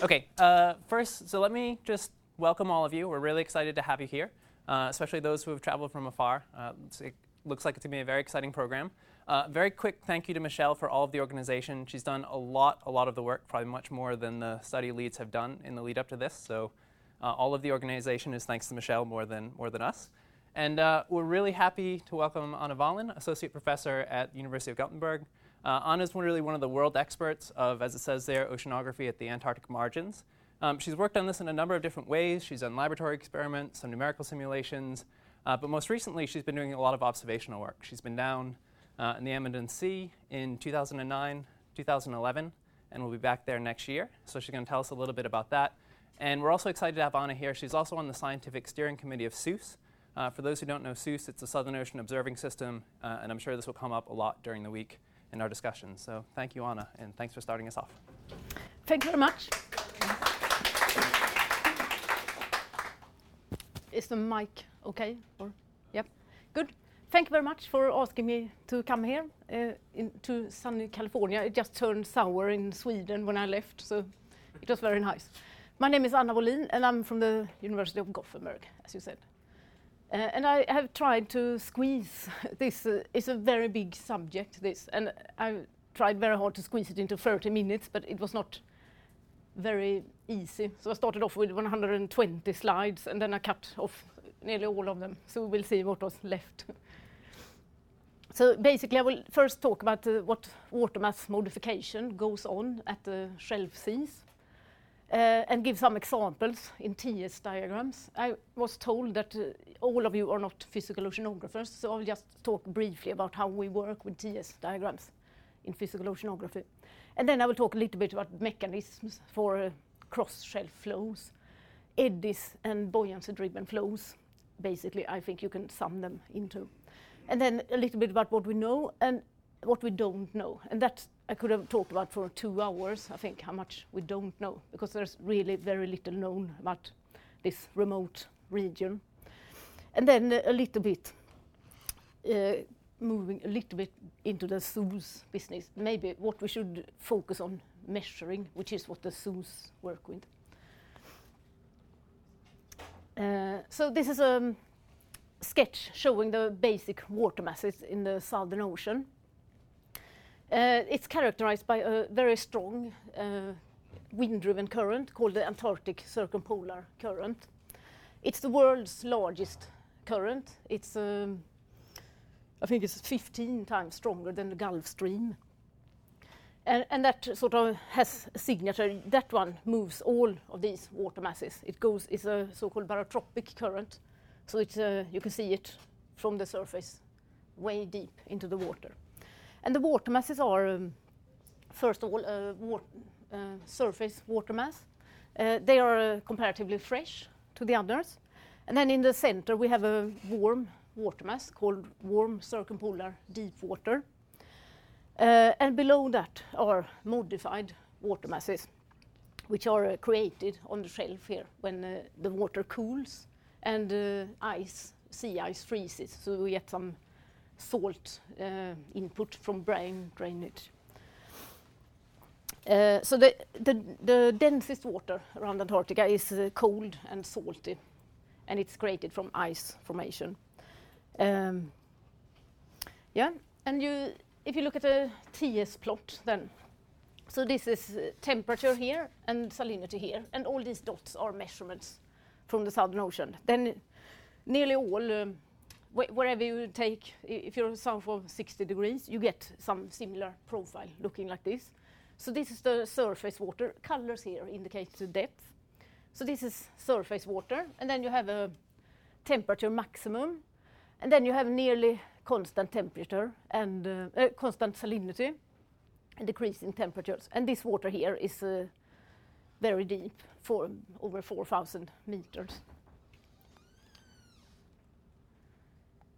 Okay, uh, first, so let me just welcome all of you. We're really excited to have you here, uh, especially those who have traveled from afar. Uh, it looks like it's going to be a very exciting program. Uh, very quick thank you to Michelle for all of the organization. She's done a lot, a lot of the work, probably much more than the study leads have done in the lead up to this. So uh, all of the organization is thanks to Michelle more than, more than us. And uh, we're really happy to welcome Anna Wåhlin, Associate Professor at University of Gothenburg. Uh, Anna is really one of the world experts of, as it says there, oceanography at the Antarctic margins. Um, she's worked on this in a number of different ways. She's done laboratory experiments, some numerical simulations, uh, but most recently she's been doing a lot of observational work. She's been down uh, in the Amundsen Sea in 2009, 2011, and we'll be back there next year. So she's going to tell us a little bit about that. And we're also excited to have Anna here. She's also on the scientific steering committee of SOOS. Uh, for those who don't know SOOS, it's the Southern Ocean Observing System, uh, and I'm sure this will come up a lot during the week in our discussion. So thank you, Anna, and thanks for starting us off. Thank you very much. Is the mic okay? Or yep, good. Thank you very much for asking me to come here uh, in, to sunny California. It just turned sour in Sweden when I left, so it was very nice. My name is Anna Wåhlin, and I'm from the University of Gothenburg, as you said. Uh, and I have tried to squeeze this. Uh, it's a very big subject, this, and I tried very hard to squeeze it into 30 minutes, but it was not very easy. So I started off with 120 slides, and then I cut off nearly all of them. So we'll see what was left. So basically, I will first talk about uh, what water mass modification goes on at the shelf seas and give some examples in TS diagrams. I was told that uh, all of you are not physical oceanographers, so I'll just talk briefly about how we work with TS diagrams in physical oceanography. And then I will talk a little bit about mechanisms for uh, cross-shelf flows, eddies and buoyancy-driven flows. Basically, I think you can sum them into. And then a little bit about what we know and what we don't know. And that I could have talked about for two hours, I think, how much we don't know, because there's really very little known about this remote region. And then a little bit, uh, moving a little bit into the SOOS business, maybe what we should focus on measuring, which is what the SOOS work with. Uh, so this is a sketch showing the basic water masses in the Southern Ocean. Uh, it's characterized by a very strong uh, wind-driven current called the Antarctic Circumpolar Current. It's the world's largest current. It's, um, I think it's 15 times stronger than the Gulf Stream. And, that sort of has a signature. That one moves all of these water masses. It goes, it's a so-called barotropic current. So it's, uh, you can see it from the surface way deep into the water. And the water masses are, um, first of all, uh, uh, surface water mass. Uh, they are comparatively fresh to the others. And then in the center, we have a warm water mass called warm circumpolar deep water. Uh, and below that are modified water masses, which are uh, created on the shelf here when uh, the water cools and ice, sea ice freezes. So we get some salt uh, input from brine drainage. Uh, so the, the, the, densest water around Antarctica is uh, cold and salty, and it's created from ice formation. Um, yeah, and you, if you look at a TS plot, then so this is uh, temperature here and salinity here, and all these dots are measurements from the Southern Ocean. Then nearly all um, wherever you take, if you're south of 60 degrees, you get some similar profile looking like this. So this is the surface water. Colors here indicate the depth. So this is surface water, and then you have a temperature maximum, and then you have nearly constant temperature and uh, uh, constant salinity and decreasing temperatures. And this water here is uh, very deep, for over 4,000 meters. Uh, and um,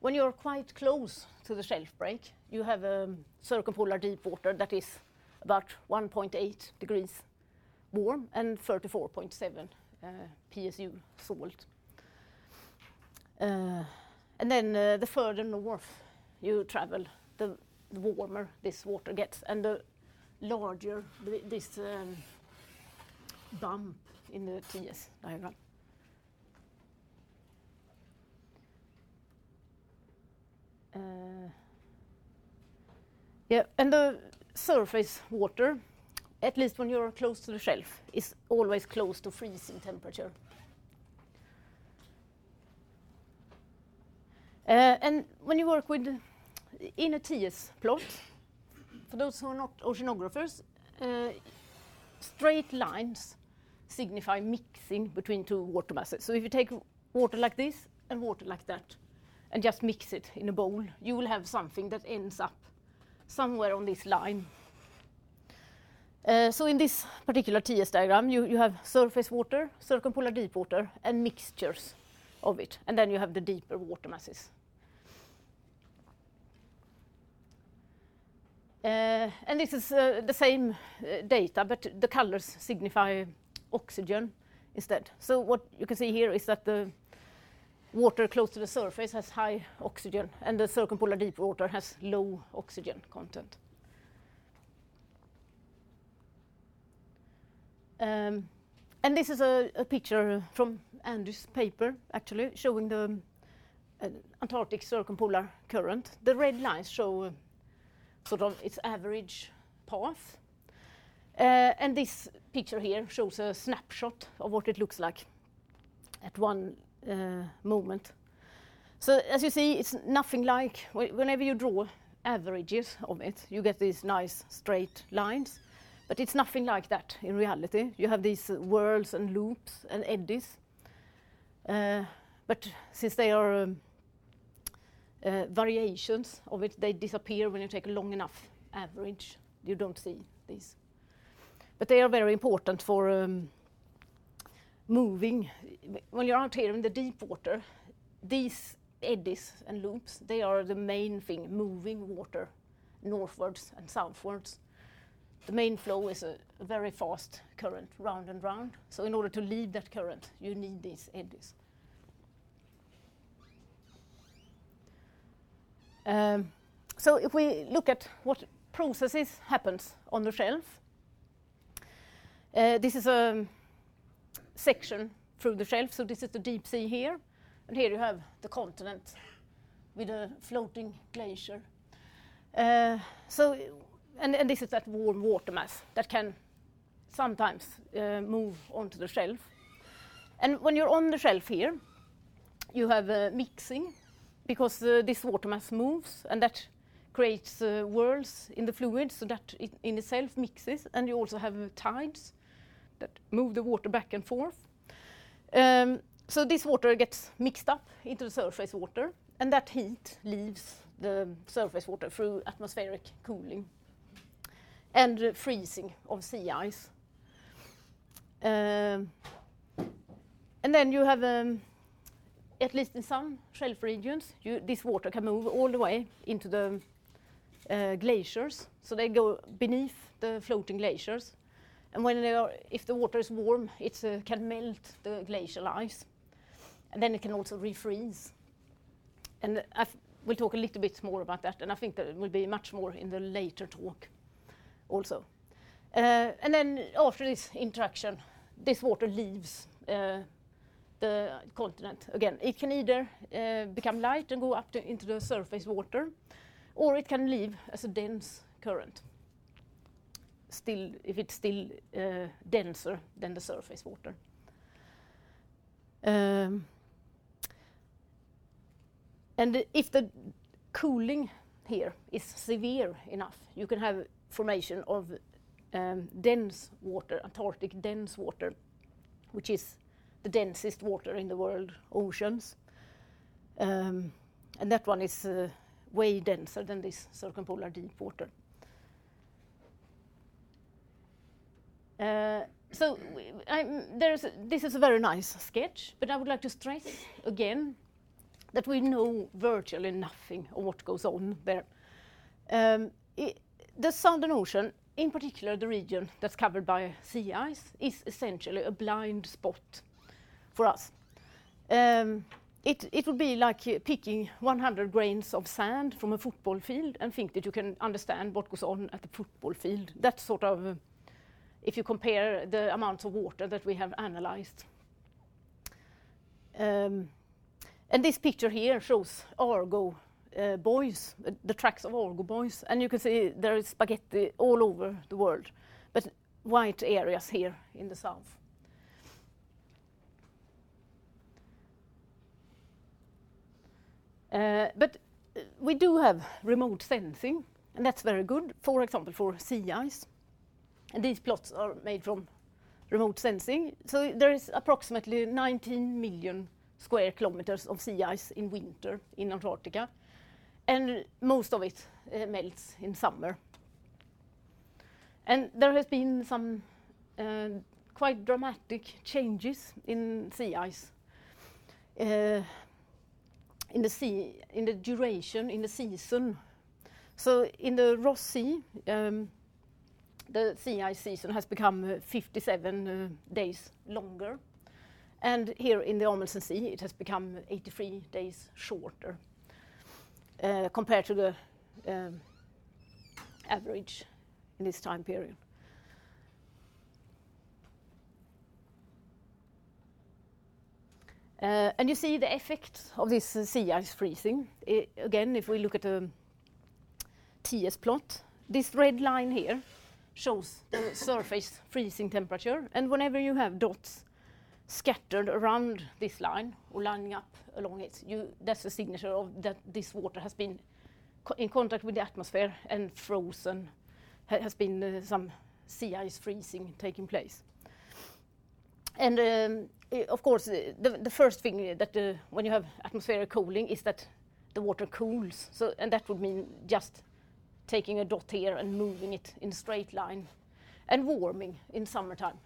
when you're quite close to the shelf break, you have a circumpolar deep water that is about 1.8 degrees warm and 34.7 uh, PSU salt. Uh, and then uh, the further north you travel, the, warmer this water gets. And the larger, th- this um, bump in the TS diagram. Yeah, and the surface water, at least when you're close to the shelf, is always close to freezing temperature. Uh, and when you work with in a TS plot, for those who are not oceanographers, uh, straight lines signify mixing between two water masses. So if you take water like this and water like that and just mix it in a bowl, you will have something that ends up somewhere on this line. Uh, so in this particular TS diagram, you, you have surface water, circumpolar deep water, and mixtures of it. And then you have the deeper water masses. Uh, and this is uh, the same uh, data, but the colors signify oxygen instead. So what you can see here is that the water close to the surface has high oxygen, and the circumpolar deep water has low oxygen content. Um, and this is a, a, picture from Andrew's paper, actually, showing the uh, Antarctic circumpolar current. The red lines show uh, sort of its average path. Uh, and this picture here shows a snapshot of what it looks like at one moment. So as you see, it's nothing like whenever you draw averages of it, you get these nice straight lines. But it's nothing like that in reality. You have these uh, whirls and loops and eddies. But since they are um, uh, variations of it, they disappear when you take a long enough average. You don't see these. But they are very important for um, moving. When you're out here in the deep water, these eddies and loops, they are the main thing moving water northwards and southwards. The main flow is a, a very fast current, round and round. So in order to lead that current, you need these eddies. Um, so if we look at what processes happens on the shelf, uh, this is a section through the shelf. So this is the deep sea here, and here you have the continent with a floating glacier. Uh, so, and, and, this is that warm water mass that can sometimes uh, move onto the shelf. And when you're on the shelf here, you have uh, mixing because uh, this water mass moves and that creates uh, whirls in the fluid so that it in itself mixes and you also have tides that move the water back and forth. Um, so this water gets mixed up into the surface water and that heat leaves the surface water through atmospheric cooling and uh, freezing of sea ice. Um, and then you have um, at least in some shelf regions, you, this water can move all the way into the uh, glaciers. So they go beneath the floating glaciers. And when they are, if the water is warm, it uh, can melt the glacial ice. And then it can also refreeze. And I we'll talk a little bit more about that, and I think there will be much more in the later talk also. Uh, and then after this interaction, this water leaves uh, the continent again. It can either uh, become light and go up to, into the surface water, or it can leave as a dense current. Still, if it's still uh, denser than the surface water. Um, and if the cooling here is severe enough, you can have formation of um, dense water, Antarctic dense water, which is the densest water in the world oceans. Um, and that one is uh, way denser than this circumpolar deep water. Uh, so there's this is a very nice sketch, but I would like to stress again that we know virtually nothing of what goes on there. Um, it, the Southern Ocean, in particular the region that's covered by sea ice, is essentially a blind spot for us. Um, it, it would be like uh, picking 100 grains of sand from a football field and think that you can understand what goes on at the football field. That's sort of, uh, if you compare the amounts of water that we have analyzed. Um, and this picture here shows Argo uh, buoys, uh, the tracks of Argo buoys, and you can see there is spaghetti all over the world, but white areas here in the south. Uh, but uh, we do have remote sensing, and that's very good, for example, for sea ice. These plots are made from remote sensing. So there is approximately 19 million square kilometers of sea ice in winter in Antarctica, and most of it uh, melts in summer. And there has been some uh, quite dramatic changes in sea ice. Uh, in the sea, in the duration, in the season. So in the Ross Sea, um, the sea ice season has become uh, 57 uh, days longer. And here in the Amundsen Sea, it has become 83 days shorter uh, compared to the um, average in this time period. And you see the effect of this sea ice freezing. Again, if we look at the TS plot, this red line here shows the surface freezing temperature. And whenever you have dots scattered around this line or lining up along it, you, that's a signature of that this water has been co in contact with the atmosphere and frozen, ha has been uh, some sea ice freezing taking place. And um, of course, the, the first thing that uh, when you have atmospheric cooling is that the water cools. So, and that would mean just taking a dot here and moving it in a straight line and warming in summertime.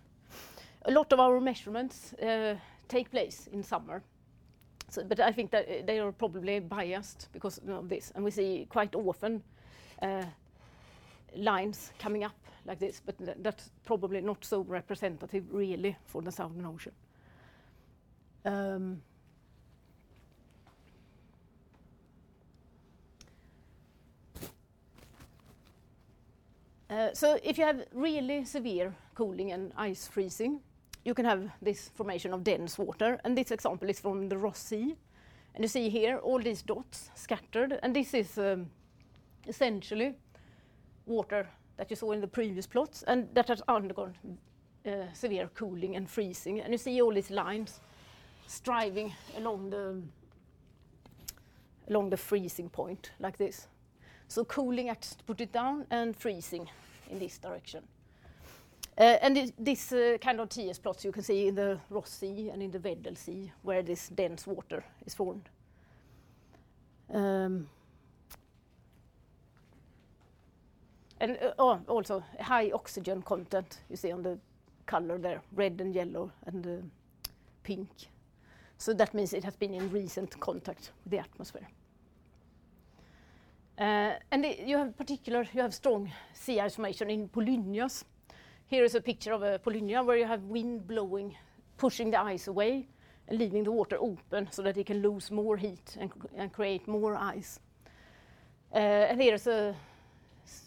A lot of our measurements uh, take place in summer. But I think that they are probably biased because of this. And we see quite often uh, lines coming up like this, but th that's probably not so representative really for the Southern Ocean. So if you have really severe cooling and ice freezing, you can have this formation of dense water. And this example is from the Ross Sea. And you see here all these dots scattered. And this is um, essentially water that you saw in the previous plots and that has undergone uh, severe cooling and freezing. And you see all these lines striving along the freezing point like this. So cooling acts to put it down and freezing in this direction. Uh, and this, uh, kind of TS plots you can see in the Ross Sea and in the Weddell Sea where this dense water is formed. Um, and uh, oh, also high oxygen content you see on the color there, red and yellow and pink. So that means it has been in recent contact with the atmosphere. Uh, and the, you have particular, you have strong sea ice formation in polynyas. Here is a picture of uh, a polynya where you have wind blowing, pushing the ice away and leaving the water open so that it can lose more heat and, and create more ice. Uh, and here is a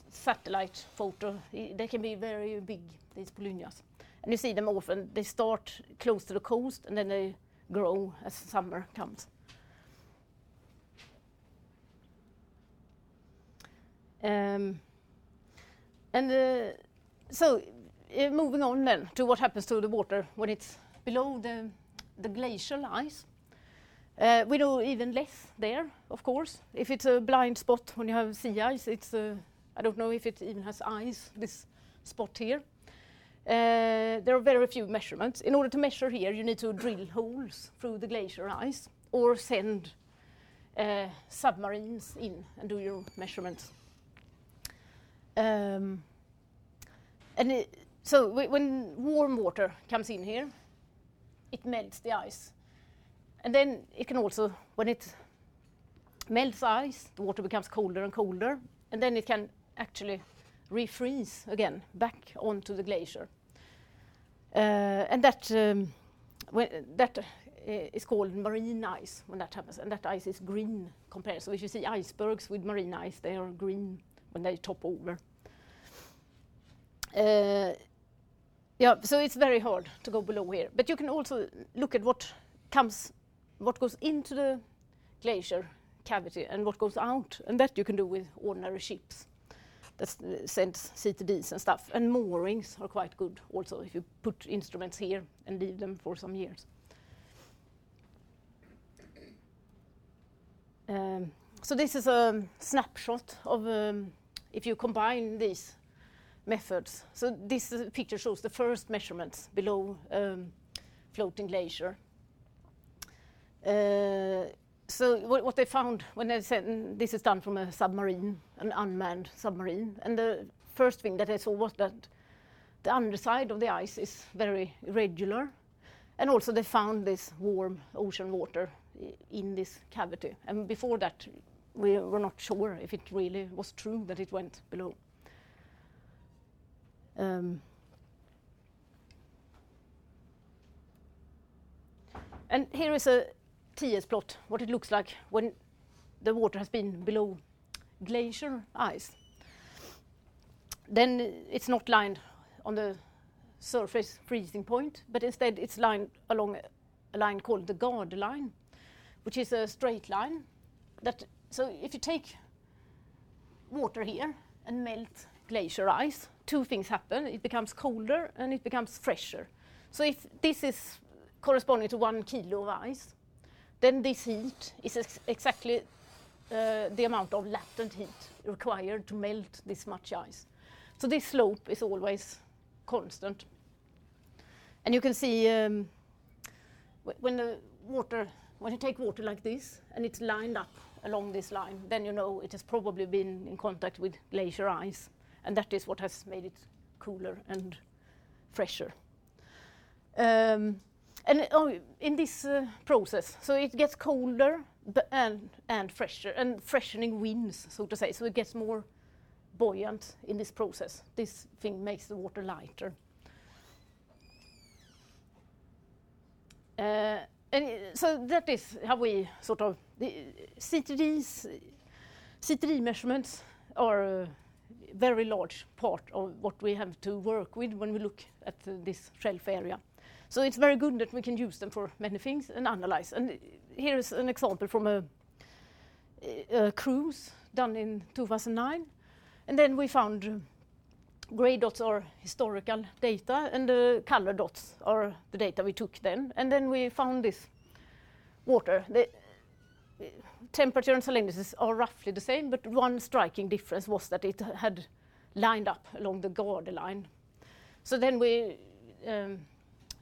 satellite photo. They can be very big, these polynyas. And you see them often, they start close to the coast and then they grow as summer comes. Um, and uh, so, uh, moving on then to what happens to the water when it's below the, the glacial ice. Uh, we know even less there, of course. If it's a blind spot when you have sea ice, it's uh, I don't know if it even has ice, this spot here. Uh, there are very few measurements. In order to measure here, you need to drill holes through the glacier ice or send uh, submarines in and do your measurements. Um, and it, so when warm water comes in here, it melts the ice. And then it can also, when it melts ice, the water becomes colder and colder, and then it can actually refreeze again back onto the glacier. Uh, and that, um, that is called marine ice when that happens, and that ice is green compared. So if you see icebergs with marine ice, they are green when they top over. Yeah, so it's very hard to go below here. But you can also look at what comes, what goes into the glacier cavity and what goes out, and that you can do with ordinary ships that sends CTDs and stuff. And moorings are quite good also if you put instruments here and leave them for some years. Um, so this is a snapshot of um, if you combine these methods. So this picture shows the first measurements below um, floating glacier. Uh, so what, what, they found when they said this is done from a submarine, an unmanned submarine, and the first thing that they saw was that the underside of the ice is very irregular, and also they found this warm ocean water in this cavity. And before that, we were not sure if it really was true that it went below. Um, and here is a TS plot, what it looks like when the water has been below glacier ice. Then it's not lined on the surface freezing point, but instead it's lined along a line called the Gade line, which is a straight line. That so if you take water here and melt glacier ice, two things happen. It becomes colder and it becomes fresher. So if this is corresponding to one kilo of ice, then this heat is ex exactly uh, the amount of latent heat required to melt this much ice. So this slope is always constant. And you can see um, when the water, when you take water like this and it's lined up along this line, then you know it has probably been in contact with glacier ice and that is what has made it cooler and fresher. Um, and oh, in this uh, process, so it gets colder and, and fresher, and freshening winds, so to say, so it gets more buoyant in this process. This thing makes the water lighter. Uh, and so that is how we sort of the CTDs, CTD measurements are uh, very large part of what we have to work with when we look at this shelf area. So it's very good that we can use them for many things and analyze. And here is an example from a, a cruise done in 2009. And then we found uh, gray dots are historical data and the color dots are the data we took then. And then we found this water. The, temperature and salinities are roughly the same, but one striking difference was that it had lined up along the Gade line. So then we um,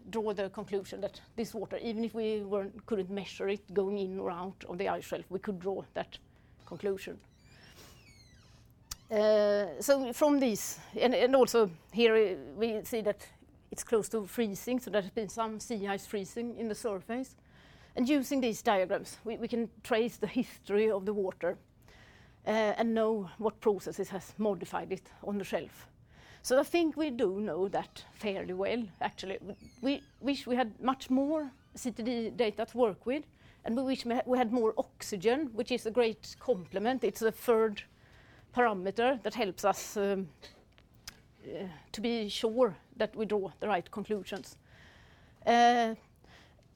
draw the conclusion that this water, even if we couldn't measure it going in or out of the ice shelf, we could draw that conclusion. Uh, so from these, and, and also here we see that it's close to freezing, so there's been some sea ice freezing in the surface. And using these diagrams, we, can trace the history of the water uh, and know what processes has modified it on the shelf. So I think we do know that fairly well, actually. We wish we had much more CTD data to work with, and we wish we had more oxygen, which is a great complement. It's a third parameter that helps us um, uh, to be sure that we draw the right conclusions.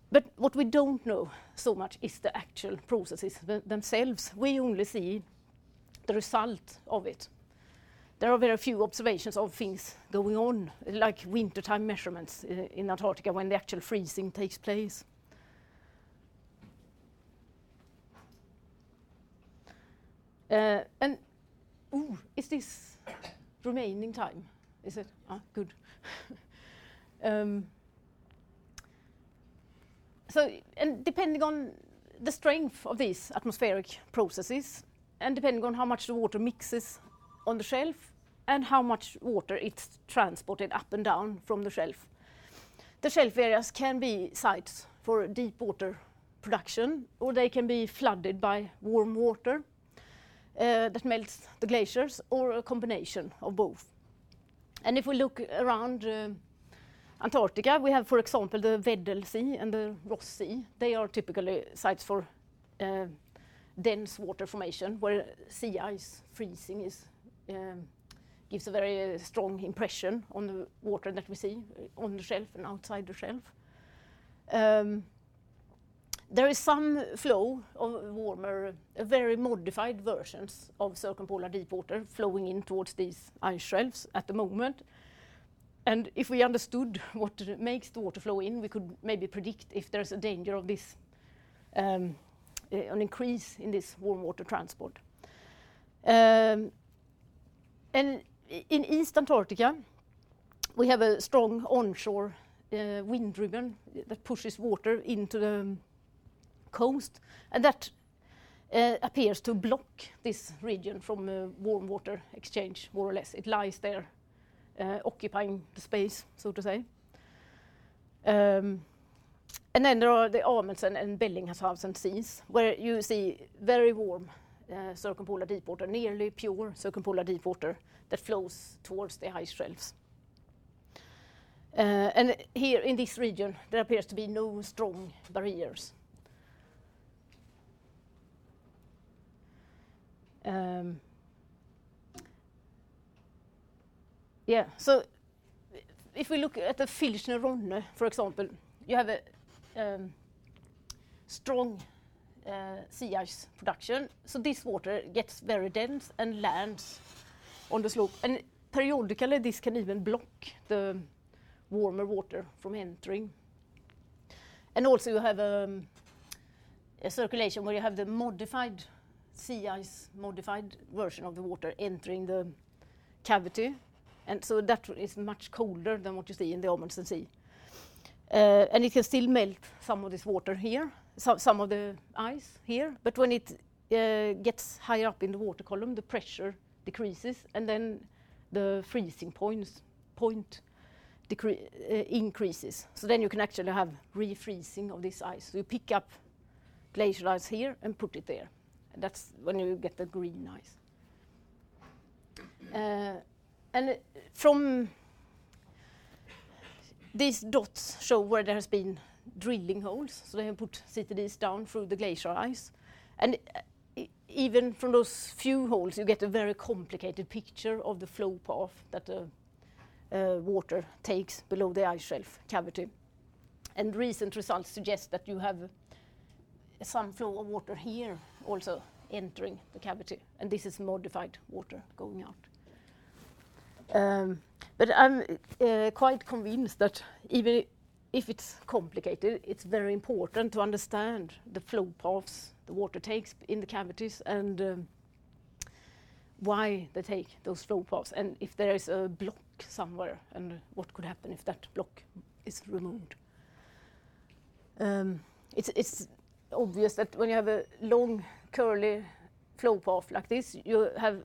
Uh, but what we don't know so much is the actual processes themselves. We only see the result of it. There are very few observations of things going on, like wintertime measurements in Antarctica when the actual freezing takes place. Uh, and ooh, is this remaining time? Is it? Ah, good. um, so, depending on the strength of these atmospheric processes, and depending on how much the water mixes on the shelf, and how much water it's transported up and down from the shelf. The shelf areas can be sites for deep water production, or they can be flooded by warm water uh, that melts the glaciers, or a combination of both. And if we look around uh, Antarctica, we have, for example, the Weddell Sea and the Ross Sea. They are typically sites for uh, dense water formation where sea ice freezing is um, gives a very uh, strong impression on the water that we see on the shelf and outside the shelf. Um, there is some flow of warmer, uh, very modified versions of circumpolar deep water flowing in towards these ice shelves at the moment. And if we understood what makes the water flow in, we could maybe predict if there's a danger of this, um, uh, an increase in this warm water transport. Um, and in East Antarctica, we have a strong onshore uh, wind ribbon that pushes water into the coast, and that uh, appears to block this region from uh, warm water exchange, more or less. It lies there, uh, occupying the space, so to say. Um, ehm, and then there are the Amundsen and Bellingshausen seas, where you see very warm uh, circumpolar deep water, nearly pure circumpolar deep water that flows towards the ice shelves. Uh, and here in this region, there appears to be no strong barriers. Um, yeah, so if we look at the Filchner Ronne, for example, you have a um, strong uh, sea ice production. So this water gets very dense and lands on the slope. And periodically, this can even block the warmer water from entering. And also, you have um, a circulation where you have the modified sea ice, modified version of the water entering the cavity. And so that is much colder than what you see in the Amundsen Sea. Uh, and it can still melt some of this water here, some, some of the ice here, but when it uh, gets higher up in the water column, the pressure decreases, and then the freezing points, point uh, increases. So then you can actually have refreezing of this ice. So you pick up glacial ice here and put it there. And that's when you get the green ice. And from these dots show where there has been drilling holes. So they have put CTDs down through the glacier ice. And uh, even from those few holes, you get a very complicated picture of the flow path that the uh, water takes below the ice shelf cavity. And recent results suggest that you have some flow of water here also entering the cavity, and this is modified water going out. Um, but I'm uh, quite convinced that even if it's complicated, it's very important to understand the flow paths the water takes in the cavities and um, why they take those flow paths, and if there is a block somewhere, and what could happen if that block is removed. Um, it's, it's obvious that when you have a long curly flow path like this, you have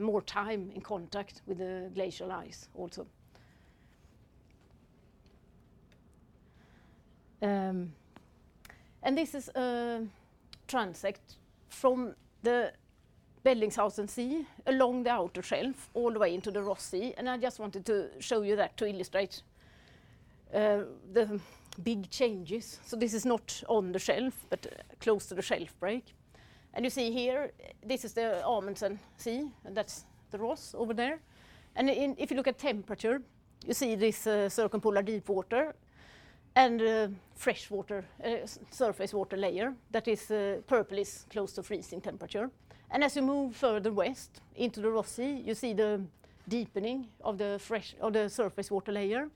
more time in contact with the glacial ice also. Um, and this is a transect from the Bellingshausen Sea along the outer shelf all the way into the Ross Sea. And I just wanted to show you that to illustrate uh, the big changes. So this is not on the shelf, but uh, close to the shelf break. And you see here, this is the Amundsen Sea, and that's the Ross over there. And if you look at temperature, you see this uh, circumpolar deep water and uh, freshwater, uh, surface water layer that is purple is close to freezing temperature. And as you move further west into the Ross Sea, you see the deepening of the fresh of the surface water layer.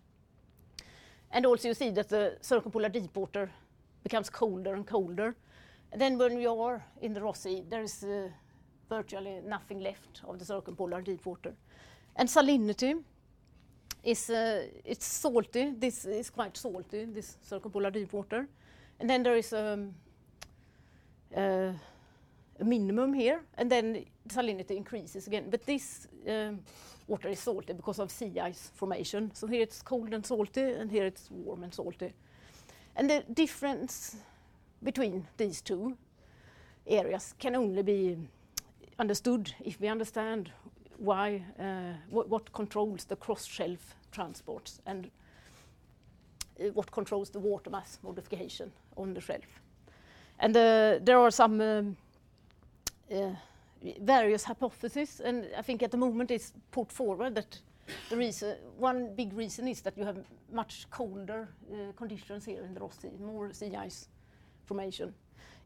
And also you see that the circumpolar deep water becomes colder and colder. And then when you are in the Ross Sea, there is uh, virtually nothing left of the circumpolar deep water. And salinity is uh, it's salty. This is quite salty, this circumpolar deep water. And then there is um, uh, a minimum here, and then salinity increases again. But this um, water is salty because of sea ice formation. So here it's cold and salty, and here it's warm and salty. And the difference between these two areas can only be understood if we understand why, uh, what, what, controls the cross-shelf transports and uh, what controls the water mass modification on the shelf. And uh, there are some um, uh, various hypotheses, and I think at the moment it's put forward that the reason, one big reason is that you have much colder uh, conditions here in the Ross Sea, more sea ice formation.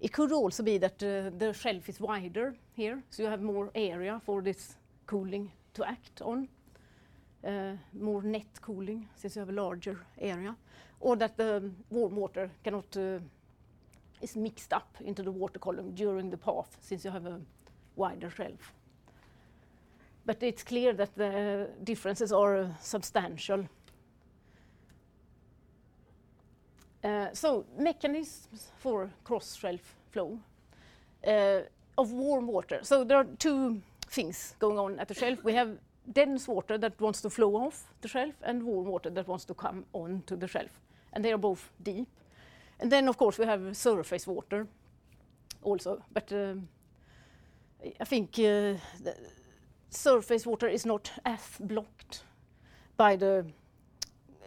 It could also be that uh, the shelf is wider here, so you have more area for this cooling to act on. Uh, more net cooling since you have a larger area, or that the warm water uh, is mixed up into the water column during the path since you have a wider shelf. But it's clear that the differences are substantial. Uh, so mechanisms for cross-shelf flow uh, of warm water. So there are two things going on at the shelf. We have dense water that wants to flow off the shelf and warm water that wants to come onto the shelf. And they are both deep. And then, of course, we have surface water also. But um, I think the surface water is not as blocked by the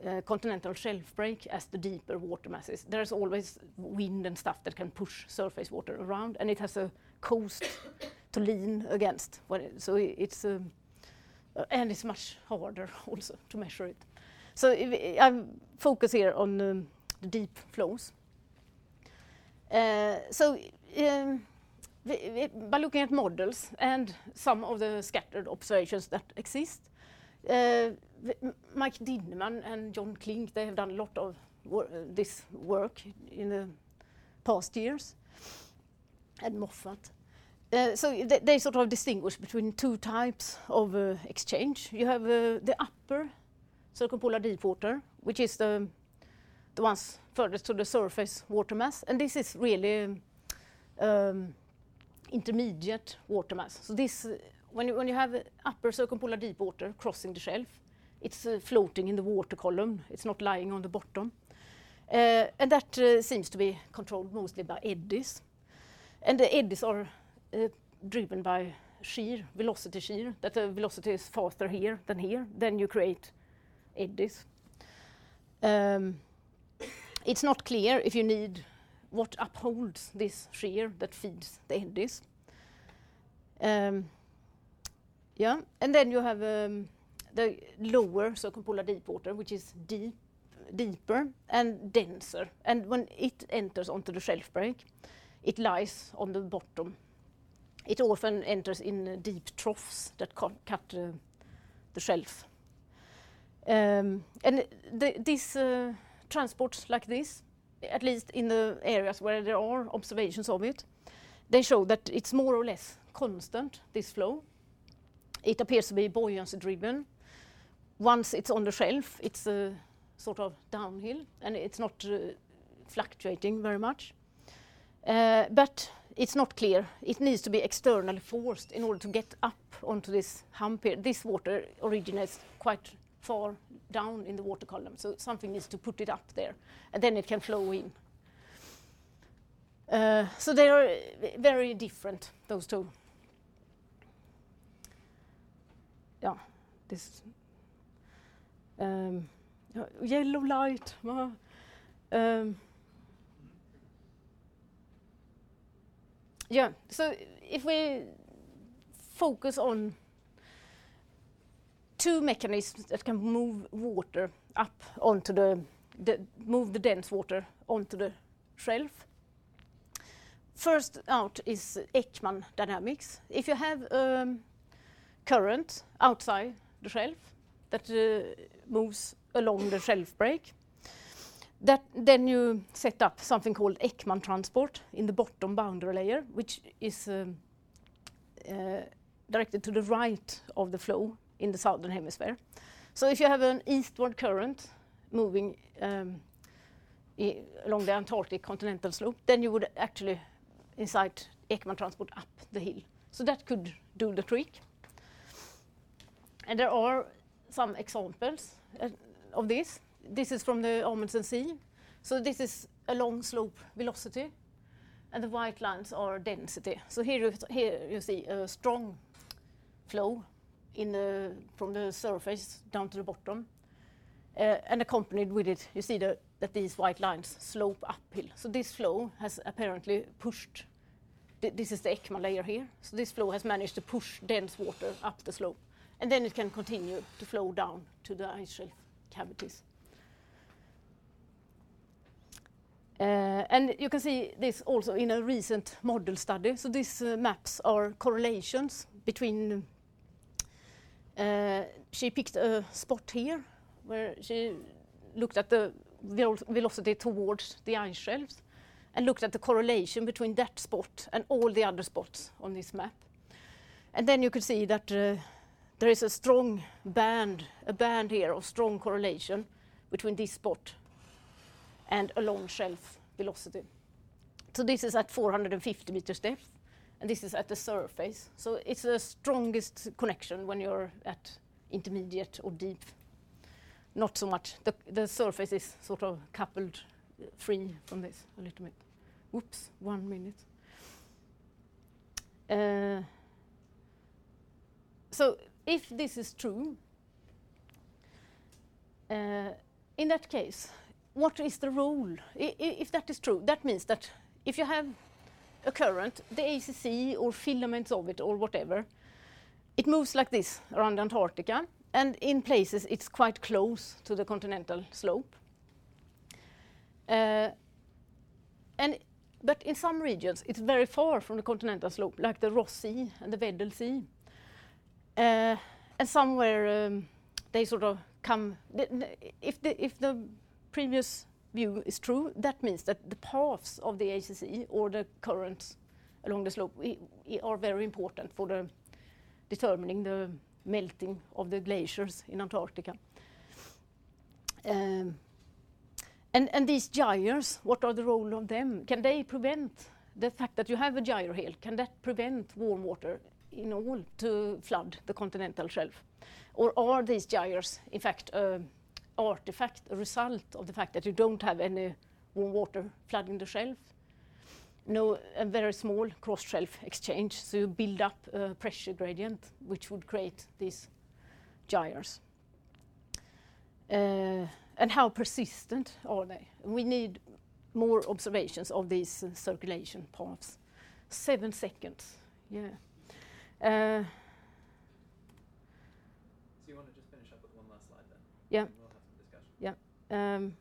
uh, continental shelf break as the deeper water masses. There's always wind and stuff that can push surface water around, and it has a coast to lean against. It, so it's um, uh, and it's much harder also to measure it. So I focus here on um, the deep flows. Uh, so um, by looking at models and some of the scattered observations that exist, uh, Mike Dinneman and John Klink, they have done a lot of wor uh, this work in the past years, and Moffat. Uh, so they, they, sort of distinguish between two types of uh, exchange. You have uh, the upper circumpolar deep water, which is the, the ones furthest to the surface water mass, and this is really um, intermediate water mass. So this, uh, when you, when you have upper circumpolar deep water crossing the shelf, it's uh, floating in the water column. It's not lying on the bottom. Uh, and that uh, seems to be controlled mostly by eddies. And the eddies are driven by shear, velocity shear, that the velocity is faster here than here, then you create eddies. Um, it's not clear if you need what upholds this shear that feeds the eddies. Um, yeah, and then you have um, the lower circumpolar deep water, which is deep, deeper and denser. And when it enters onto the shelf break, it lies on the bottom. It often enters in deep troughs that cut uh, the shelf. Um, and the, these uh, transports like this at least in the areas where there are observations of it, they show that it's more or less constant, this flow. It appears to be buoyancy driven. Once it's on the shelf, it's uh, sort of downhill and it's not uh, fluctuating very much. Uh, but it's not clear. It needs to be externally forced in order to get up onto this hump here. This water originates quite far down in the water column. So something needs to put it up there, and then it can flow in. Uh, so they are very different, those two. Yeah, this um, yellow light. Um, yeah, so if we focus on two mechanisms that can move water up onto the, the move the dense water onto the shelf. First out is Ekman dynamics. If you have a um, current outside the shelf that uh, moves along the shelf break, that then you set up something called Ekman transport in the bottom boundary layer, which is um, uh, directed to the right of the flow in the southern hemisphere. So if you have an eastward current moving um, along the Antarctic continental slope, then you would actually incite Ekman transport up the hill. So that could do the trick. There are some examples uh, of this. This is from the Amundsen Sea. So this is a long slope velocity, and the white lines are density. So here you, here you see a strong flow in the, from the surface down to the bottom. Uh, and accompanied with it, you see the that these white lines slope uphill. So this flow has apparently pushed, th this is the Ekman layer here, so this flow has managed to push dense water up the slope. And then it can continue to flow down to the ice shelf cavities. Uh, and you can see this also in a recent model study. So these uh, maps are correlations between. Uh, she picked a spot here where she looked at the velocity towards the ice shelves and looked at the correlation between that spot and all the other spots on this map. And then you could see that there is a strong band, a band here of strong correlation between this spot and along shelf velocity. So this is at 450 meters depth, and this is at the surface. So it's the strongest connection when you're at intermediate or deep. Not so much. The, the surface is sort of coupled free from this a little bit. Whoops, one minute. Uh, so if this is true, uh, in that case, what is the rule? I, if that is true, that means that if you have a current, the ACC or filaments of it or whatever, it moves like this around Antarctica, and in places it's quite close to the continental slope. Uh, and but in some regions, it's very far from the continental slope, like the Ross Sea and the Weddell Sea. Eh, uh, and somewhere um, they sort of come. If the, if the previous view is true, that means that the paths of the ACC or the currents along the slope are very important for the determining the melting of the glaciers in Antarctica. Um, and, and these gyres, what are the role of them? Can they prevent the fact that you have a gyre here? Can that prevent warm water in all to flood the continental shelf? Or are these gyres, in fact, uh, artifact, a result of the fact that you don't have any warm water flooding the shelf. No, a very small cross-shelf exchange, so you build up a pressure gradient, which would create these gyres. Uh, and how persistent are they? We need more observations of these uh, circulation paths. Seven seconds, yeah. Uh, so you want to just finish up with one last slide then? Yeah. Um,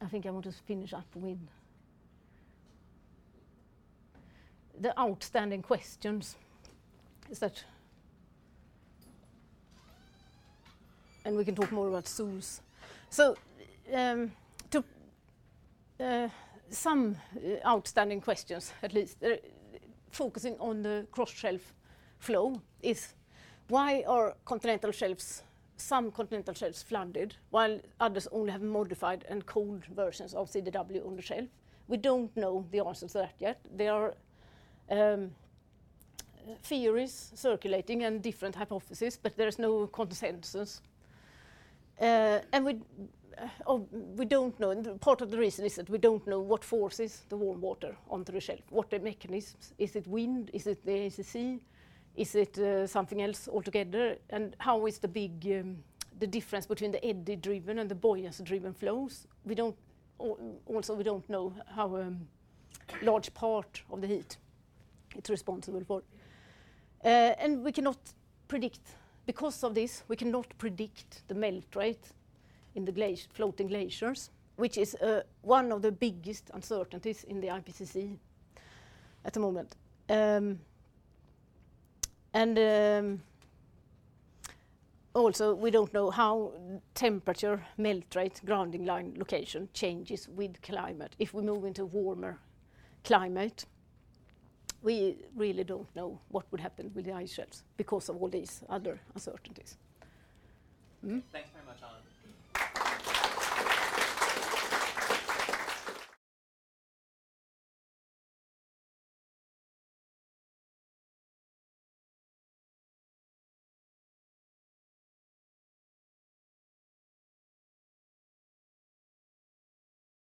I think I want to finish up with the outstanding questions. Is that, and we can talk more about zoos. So, um, some uh, outstanding questions, at least, uh, focusing on the cross-shelf flow is why are continental shelves, some continental shelves flooded while others only have modified and cold versions of CDW on the shelf? We don't know the answer to that yet. There are um, theories circulating and different hypotheses, but there is no consensus. And we, oh, we don't know, and part of the reason is that we don't know what forces the warm water onto the shelf, what the mechanisms. Is it wind? Is it the ACC? Is it uh, something else altogether? And how is the big um, the difference between the eddy-driven and the buoyancy-driven flows? We don't also we don't know how um, large part of the heat it's responsible for, uh, and we cannot predict because of this. We cannot predict the melt rate in the floating glaciers, which is uh, one of the biggest uncertainties in the IPCC at the moment. Um, and um, also, we don't know how temperature, melt rate, grounding line location changes with climate. If we move into warmer climate, we really don't know what would happen with the ice shelves because of all these other uncertainties. Mm? Thanks very much, Anna.